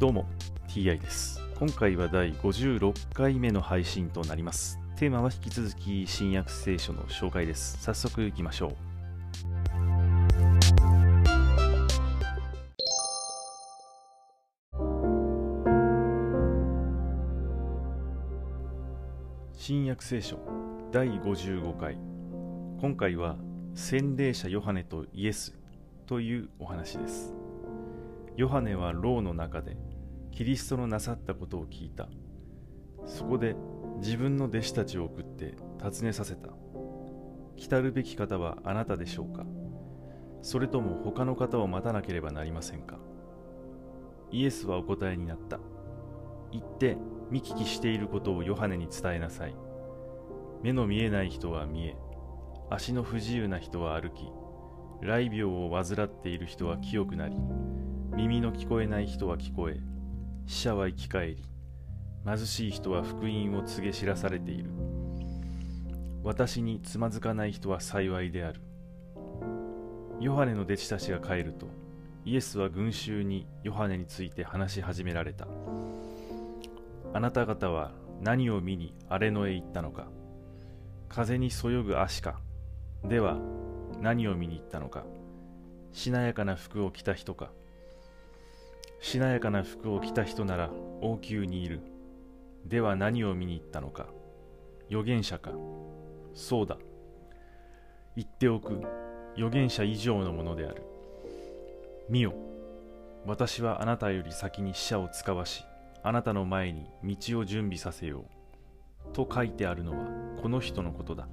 どうも TI です。今回は第56回目の配信となります。テーマは引き続き新約聖書の紹介です。早速いきましょう。新約聖書第55回。今回は洗礼者ヨハネとイエスというお話です。ヨハネは牢の中でキリストのなさったことを聞いた。そこで自分の弟子たちを送って尋ねさせた。来たるべき方はあなたでしょうか。それとも他の方を待たなければなりませんか。イエスはお答えになった。行って見聞きしていることをヨハネに伝えなさい。目の見えない人は見え足の不自由な人は歩き雷病を患っている人は清くなり耳の聞こえない人は聞こえ死者は生き返り貧しい人は福音を告げ知らされている。私につまずかない人は幸いである。ヨハネの弟子たちが帰るとイエスは群衆にヨハネについて話し始められた。あなた方は何を見に荒れ野へ行ったのか。風にそよぐ足か。では何を見に行ったのか。しなやかな服を着た人か。しなやかな服を着た人なら王宮にいる。では何を見に行ったのか。預言者か。そうだ。言っておく。預言者以上のものである。見よ。私はあなたより先に死者を使わしあなたの前に道を準備させよう。と書いてあるのはこの人のことだ。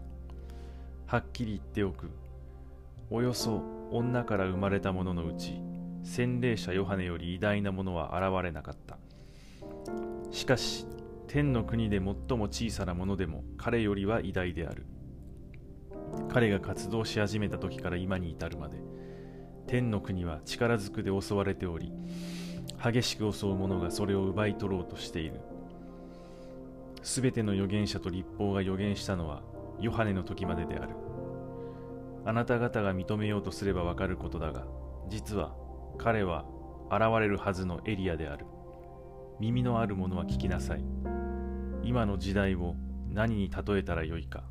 はっきり言っておく。およそ女から生まれた者のうち洗礼者ヨハネより偉大なものは現れなかった。しかし天の国で最も小さなものでも彼よりは偉大である。彼が活動し始めた時から今に至るまで天の国は力ずくで襲われており激しく襲う者がそれを奪い取ろうとしている。すべての預言者と立法が預言したのはヨハネの時までである。あなた方が認めようとすればわかることだが実は彼は現れるはずのエリアである。耳のある者は聞きなさい。今の時代を何に例えたらよいか。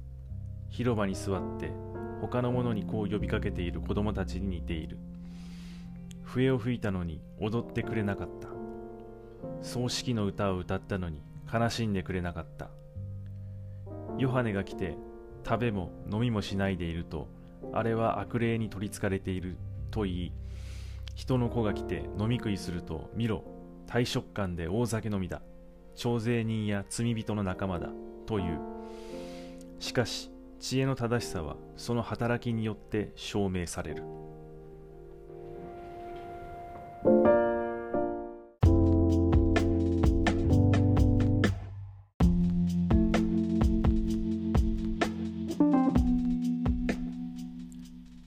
広場に座って他の者にこう呼びかけている子供たちに似ている。笛を吹いたのに踊ってくれなかった。葬式の歌を歌ったのに悲しんでくれなかった。ヨハネが来て食べも飲みもしないでいるとあれは悪霊に取りつかれていると言い人の子が来て飲み食いすると見ろ大食感で大酒飲みだ。徴税人や罪人の仲間だという。しかし知恵の正しさはその働きによって証明される。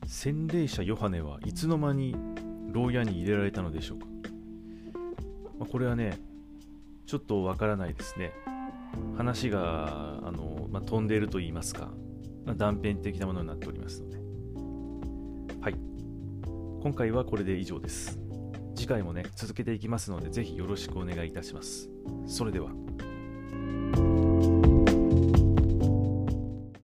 洗礼者ヨハネはいつの間に牢屋に入れられたのでしょうか、まあ、これはねちょっとわからないですね。話があの、まあ、飛んでいると言いますか、まあ、断片的なものになっておりますので。はい。今回はこれで以上です。次回もね続けていきますのでぜひよろしくお願いいたします。それでは。